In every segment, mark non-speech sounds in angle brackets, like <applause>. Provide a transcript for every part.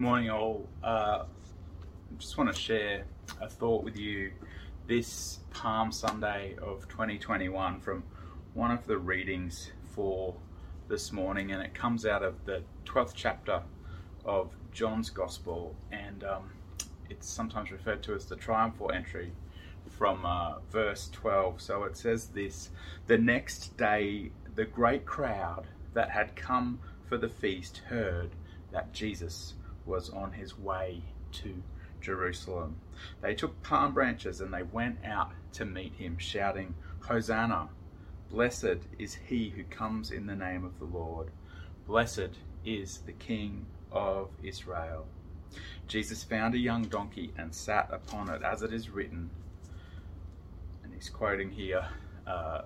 Morning, all. Uh, just want to share a thought with you this Palm Sunday of 2021 from one of the readings for this morning, and it comes out of the 12th chapter of John's Gospel, and um, it's sometimes referred to as the triumphal entry from uh, verse 12. So it says this The next day, the great crowd that had come for the feast heard that Jesus was on his way to Jerusalem. They took palm branches and they went out to meet him, shouting, Hosanna! Blessed is he who comes in the name of the Lord. Blessed is the King of Israel. Jesus found a young donkey and sat upon it, as it is written. And he's quoting here, uh,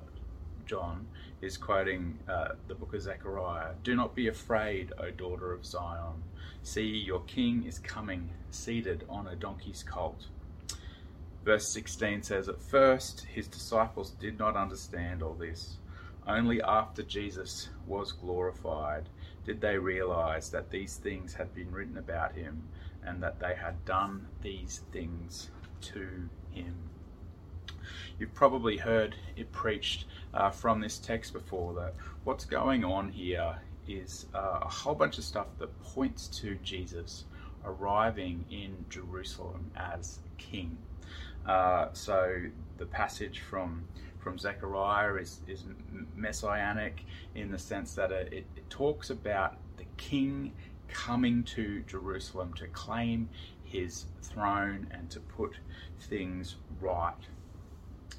John is quoting uh, the book of Zechariah Do not be afraid, O daughter of Zion. See, your king is coming, seated on a donkey's colt. Verse 16 says, At first his disciples did not understand all this. Only after Jesus was glorified did they realize that these things had been written about him and that they had done these things to him. You've probably heard it preached uh, from this text before that what's going on here is uh, a whole bunch of stuff that points to Jesus arriving in Jerusalem as king. Uh, so the passage from from Zechariah is, is messianic in the sense that it, it talks about the king coming to Jerusalem to claim his throne and to put things right.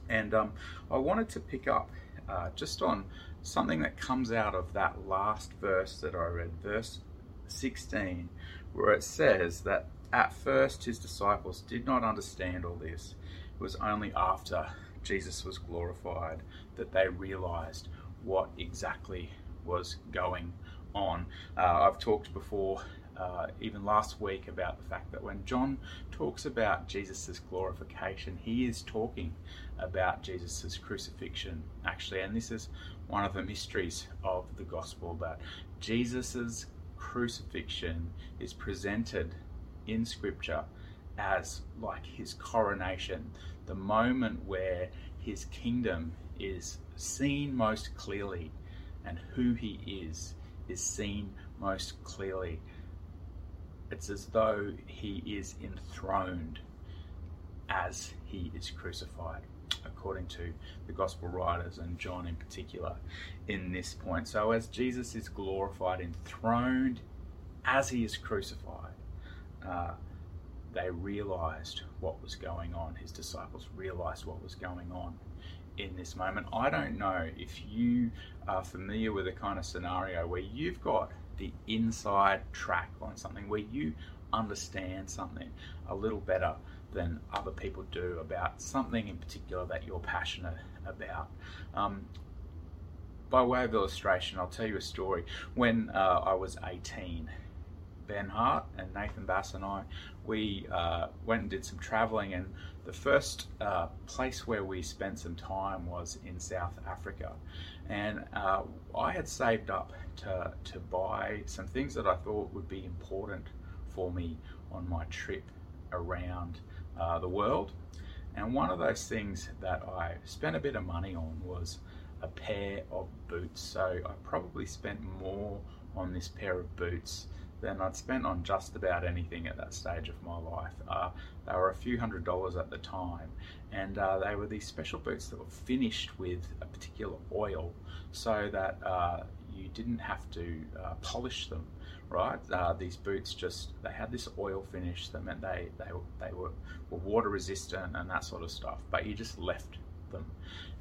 And um, I wanted to pick up uh, just on something that comes out of that last verse that I read, verse 16, where it says that at first his disciples did not understand all this. It was only after Jesus was glorified that they realized what exactly was going on. Uh, I've talked before uh, even last week about the fact that when John talks about Jesus' glorification, he is talking about Jesus' crucifixion, actually. And this is one of the mysteries of the gospel that Jesus' crucifixion is presented in Scripture as like his coronation, the moment where his kingdom is seen most clearly and who he is is seen most clearly it's as though he is enthroned as he is crucified, according to the gospel writers and John in particular in this point. So, as Jesus is glorified, enthroned as he is crucified, uh, they realized what was going on. His disciples realized what was going on in this moment. I don't know if you are familiar with a kind of scenario where you've got the inside track on something where you understand something a little better than other people do about something in particular that you're passionate about. Um, by way of illustration, I'll tell you a story. When uh, I was 18, Ben Hart and Nathan Bass and I, we uh, went and did some traveling, and the first uh, place where we spent some time was in South Africa. And uh, I had saved up to, to buy some things that I thought would be important for me on my trip around uh, the world. And one of those things that I spent a bit of money on was a pair of boots. So I probably spent more on this pair of boots than I'd spent on just about anything at that stage of my life. Uh, they were a few hundred dollars at the time, and uh, they were these special boots that were finished with a particular oil so that uh, you didn't have to uh, polish them. Right, uh, these boots just they had this oil finish that meant they they they were, were water resistant and that sort of stuff. But you just left them,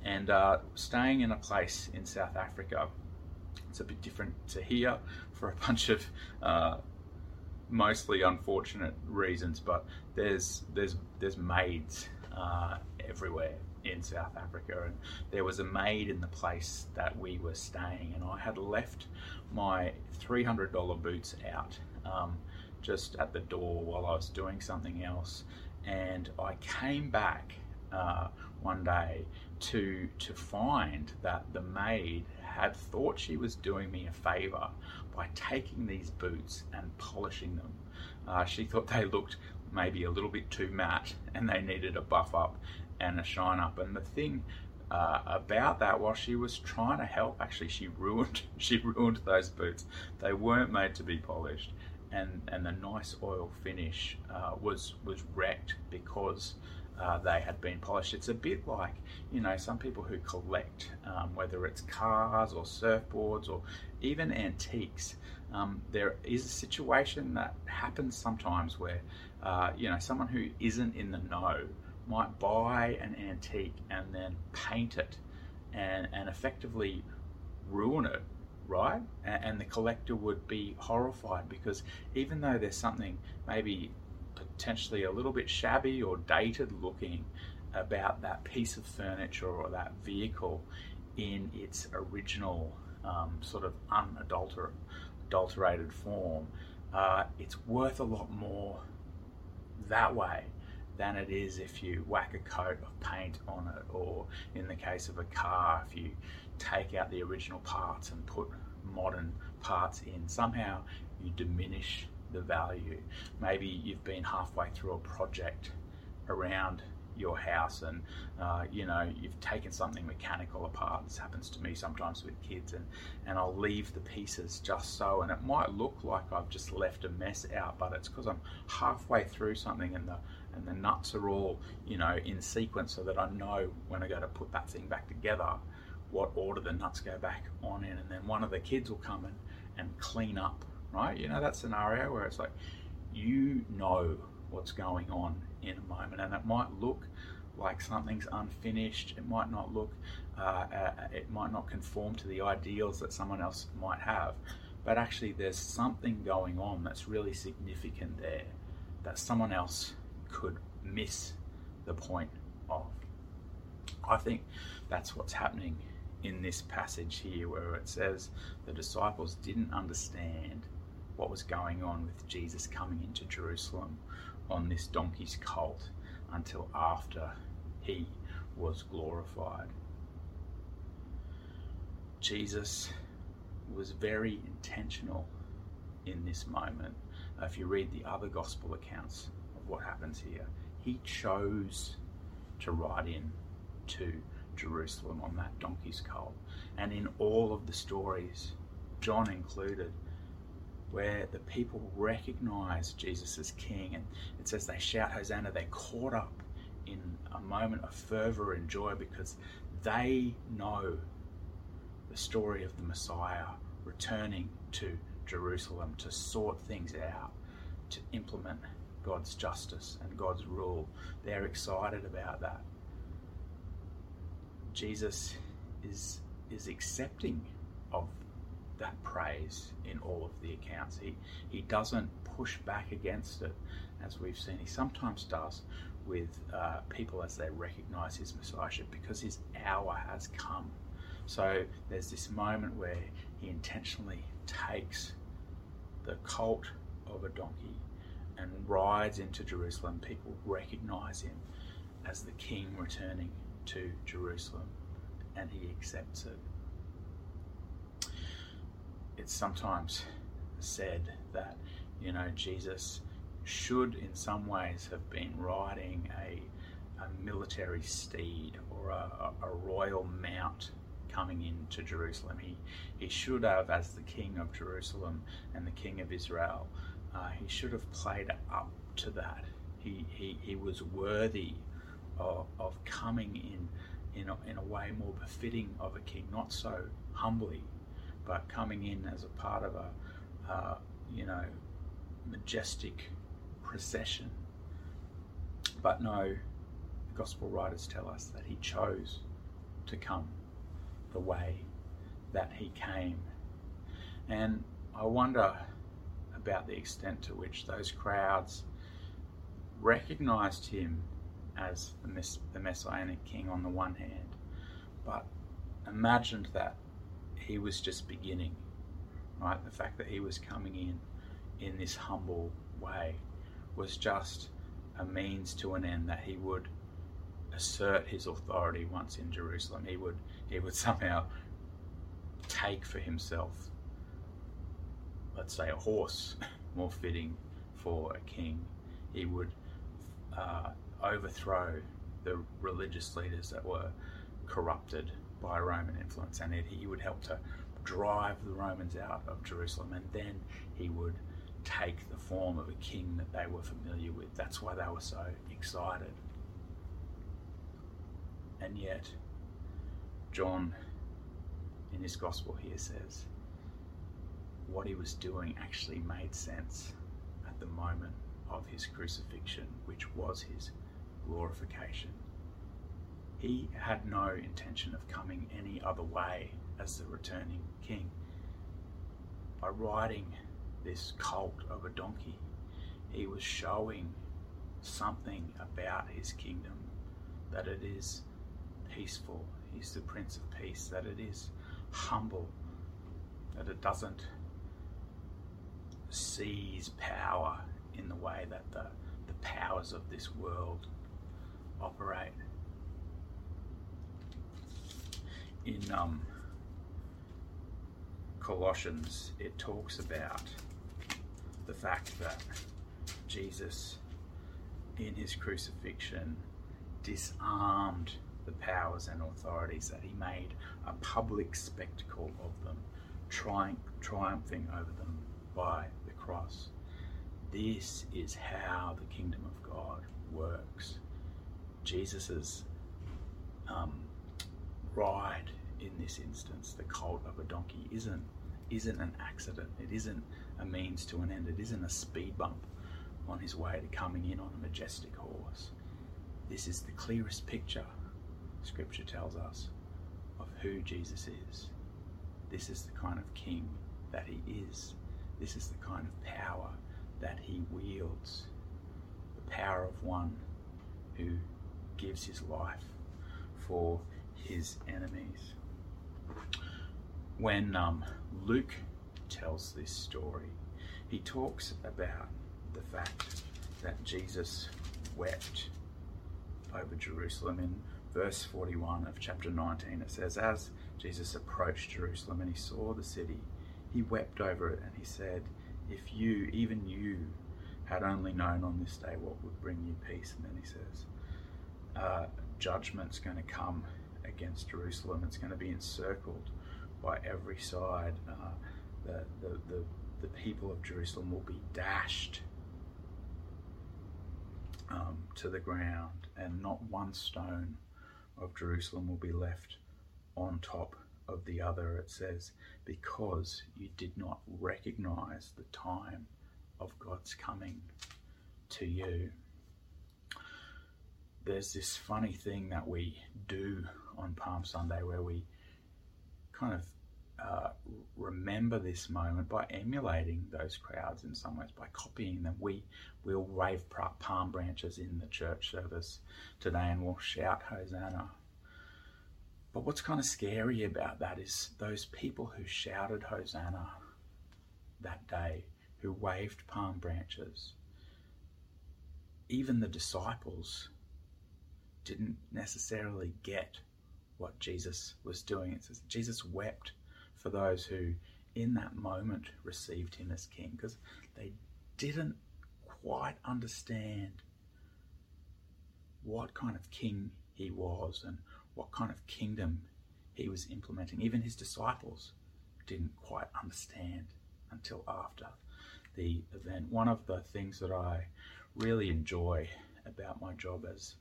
and uh, staying in a place in South Africa it's a bit different to here for a bunch of uh, mostly unfortunate reasons, but there's there's there's maids uh, everywhere in South Africa, and there was a maid in the place that we were staying, and I had left my three hundred dollar boots out um, just at the door while I was doing something else, and I came back uh, one day to to find that the maid had thought she was doing me a favor by taking these boots and polishing them. Uh, she thought they looked maybe a little bit too matte and they needed a buff up and a shine up. And the thing uh, about that, while she was trying to help, actually she ruined <laughs> she ruined those boots. They weren't made to be polished, and and the nice oil finish uh, was was wrecked because. Uh, they had been polished. It's a bit like, you know, some people who collect, um, whether it's cars or surfboards or even antiques. Um, there is a situation that happens sometimes where, uh, you know, someone who isn't in the know might buy an antique and then paint it and, and effectively ruin it, right? And, and the collector would be horrified because even though there's something maybe potentially a little bit shabby or dated looking about that piece of furniture or that vehicle in its original um, sort of unadulterated form, uh, it's worth a lot more that way than it is if you whack a coat of paint on it, or in the case of a car, if you take out the original parts and put modern parts in. Somehow you diminish the value. Maybe you've been halfway through a project around your house and uh, you know you've taken something mechanical apart. This happens to me sometimes with kids and and I'll leave the pieces just so. And it might look like I've just left a mess out but it's because I'm halfway through something and the and the nuts are all you know in sequence so that I know when I go to put that thing back together what order the nuts go back on in. And then one of the kids will come in and clean up right you know that scenario where it's like you know what's going on in a moment, and it might look like something's unfinished. It might not look, uh, uh, it might not conform to the ideals that someone else might have, but actually, there's something going on that's really significant there that someone else could miss the point of. I think that's what's happening in this passage here, where it says the disciples didn't understand what was going on with Jesus coming into Jerusalem on this donkey's colt until after he was glorified. Jesus was very intentional in this moment. If you read the other gospel accounts of what happens here, he chose to ride in to Jerusalem on that donkey's colt. And in all of the stories, John included, where the people recognize Jesus as King. And it says they shout Hosanna, they're caught up in a moment of fervor and joy because they know the story of the Messiah returning to Jerusalem to sort things out, to implement God's justice and God's rule. They're excited about that. Jesus is, is accepting of that praise in all of the accounts. He, he doesn't push back against it, as we've seen. He sometimes does with uh, people as they recognize his messiahship because his hour has come. So there's this moment where he intentionally takes the colt of a donkey and rides into Jerusalem. People recognize him as the king returning to Jerusalem and he accepts it it's sometimes said that you know Jesus should in some ways have been riding a, a military steed or a, a, royal mount coming into Jerusalem. He, he should have, as the king of Jerusalem and the king of Israel, uh, he should have played up to that. He, he, he was worthy of, of coming in, in a, in a way more befitting of a king, not so humbly but coming in as a part of a, uh, you know, majestic procession. But no, the gospel writers tell us that he chose to come the way that he came. And I wonder about the extent to which those crowds recognized him as the, mess- the messianic king on the one hand, but imagined that he was just beginning, right? The fact that he was coming in in this humble way was just a means to an end that he would assert his authority once in Jerusalem. He would he would somehow take for himself, let's say, a horse <laughs> more fitting for a king. He would uh, overthrow the religious leaders that were corrupted by Roman influence, and he would help to drive the Romans out of Jerusalem, and then he would take the form of a king that they were familiar with. That's why they were so excited. And yet, John in his gospel here says what he was doing actually made sense at the moment of his crucifixion, which was his glorification. He had no intention of coming any other way as the returning king. By riding this colt of a donkey, he was showing something about his kingdom that it is peaceful. He's the Prince of Peace, that it is humble, that it doesn't seize power in the way that the, the powers of this world operate. In um, Colossians, it talks about the fact that Jesus, in his crucifixion, disarmed the powers and authorities, that he made a public spectacle of them, triumph, triumphing over them by the cross. This is how the kingdom of God works. Jesus's um, ride in this instance, the colt of a donkey, isn't isn't an accident. It isn't a means to an end. It isn't a speed bump on his way to coming in on a majestic horse. This is the clearest picture, Scripture tells us, of who Jesus is. This is the kind of king that he is. This is the kind of power that he wields. The power of one who gives his life for his enemies. When um, Luke tells this story, he talks about the fact that Jesus wept over Jerusalem. In verse 41 of chapter 19, it says, As Jesus approached Jerusalem and he saw the city, he wept over it and he said, If you, even you, had only known on this day what would bring you peace. And then he says, uh, Judgment's going to come against Jerusalem. It's going to be encircled by every side. Uh, the, the, the, the people of Jerusalem will be dashed um, to the ground, and not one stone of Jerusalem will be left on top of the other. It says, because you did not recognize the time of God's coming to you. There's this funny thing that we do on Palm Sunday where we kind of uh, remember this moment by emulating those crowds in some ways, by copying them. We will wave palm branches in the church service today and we'll shout Hosanna. But what's kind of scary about that is those people who shouted Hosanna that day, who waved palm branches, even the disciples didn't necessarily get what Jesus was doing. It says Jesus wept for those who, in that moment, received him as king because they didn't quite understand what kind of king he was and what kind of kingdom he was implementing. Even his disciples didn't quite understand until after the event. One of the things that I really enjoy about my job as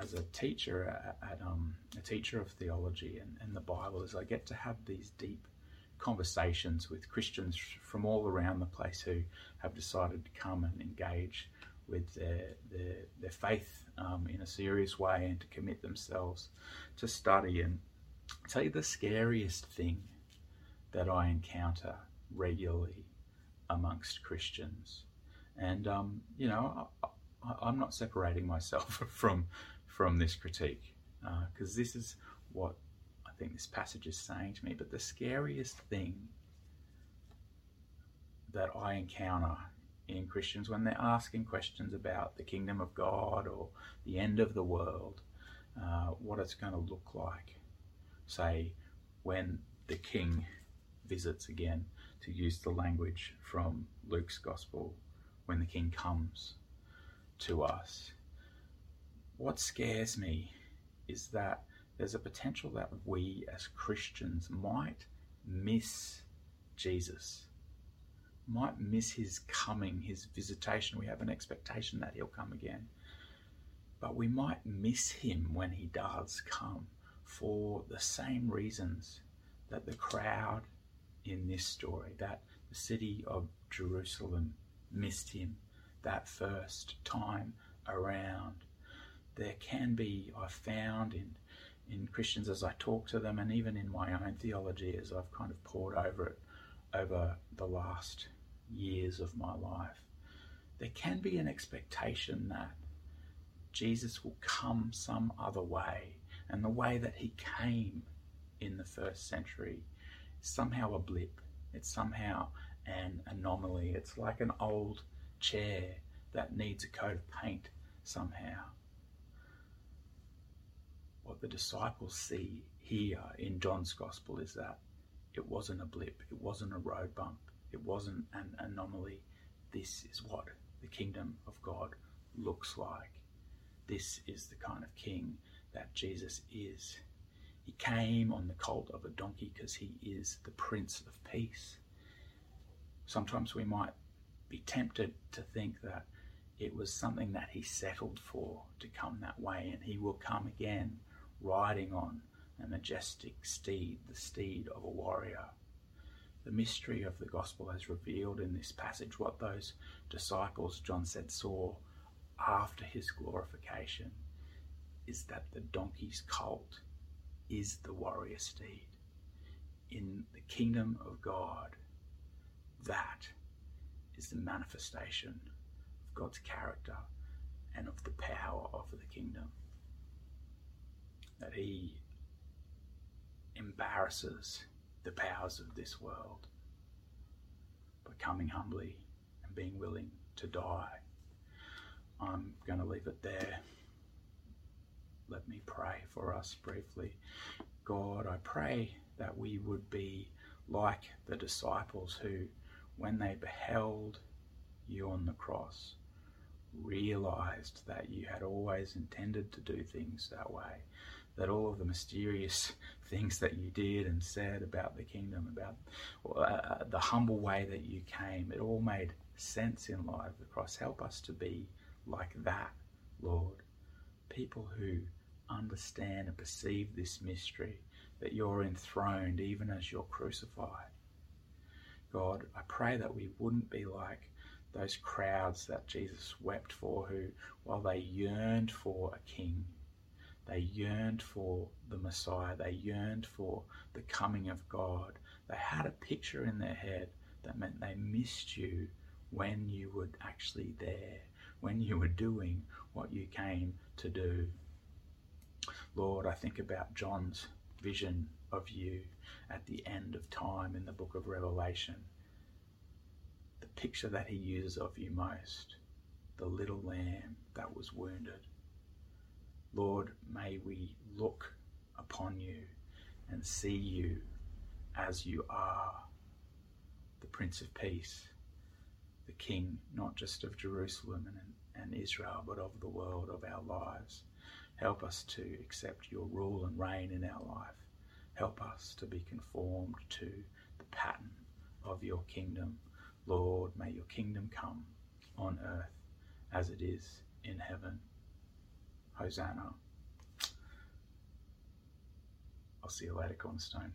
as a teacher at, um, a teacher of theology and, and the Bible is I get to have these deep conversations with Christians from all around the place who have decided to come and engage with their, their, their faith um, in a serious way and to commit themselves to study. And I'll tell you the scariest thing that I encounter regularly amongst Christians. And, um, you know, I, am not separating myself <laughs> from, from this critique because uh, this is what I think this passage is saying to me. But the scariest thing that I encounter in Christians when they're asking questions about the kingdom of God or the end of the world, uh, what it's going to look like, say, when the king visits again, to use the language from Luke's gospel, when the King comes to us. What scares me is that there's a potential that we as Christians might miss Jesus, might miss his coming, his visitation. We have an expectation that he'll come again. But we might miss him when he does come for the same reasons that the crowd in this story, that the city of Jerusalem missed him that first time around. There can be, I've found in, in Christians as I talk to them, and even in my own theology as I've kind of pored over it over the last years of my life, there can be an expectation that Jesus will come some other way, and the way that he came in the first century is somehow a blip. It's somehow an anomaly. It's like an old chair that needs a coat of paint somehow. What the disciples see here in John's Gospel is that it wasn't a blip, it wasn't a road bump, it wasn't an anomaly. This is what the kingdom of God looks like. This is the kind of king that Jesus is. He came on the colt of a donkey because he is the Prince of Peace. Sometimes we might be tempted to think that it was something that he settled for to come that way, and he will come again riding on a majestic steed, the steed of a warrior. The mystery of the gospel has revealed in this passage what those disciples, John said, saw after his glorification is that the donkey's colt is the warrior steed. In the kingdom of God, that is the manifestation of God's character and of the power of the kingdom. That He embarrasses the powers of this world by coming humbly and being willing to die. I'm going to leave it there. Let me pray for us briefly. God, I pray that we would be like the disciples who when they beheld you on the cross, realized that you had always intended to do things that way, that all of the mysterious <laughs> things that you did and said about the kingdom, about uh, the humble way that you came, it all made sense in light of the cross. Help us to be like that, Lord. People who understand and perceive this mystery, that you're enthroned even as you're crucified God, I pray that we wouldn't be like those crowds that Jesus wept for, who, while they yearned for a king, they yearned for the Messiah, they yearned for the coming of God. They had a picture in their head that meant they missed you when you were actually there, when you were doing what you came to do. Lord, I think about John's vision of you at the end of time in the book of Revelation. The picture that he uses of you most, the little lamb that was wounded. Lord, may we look upon you and see you as you are, the Prince of Peace, the King not just of Jerusalem and, and Israel, but of the world, of our lives. Help us to accept your rule and reign in our life. Help us to be conformed to the pattern of your kingdom. Lord, may your kingdom come on earth as it is in heaven. Hosanna. I'll see you later, Cornerstone.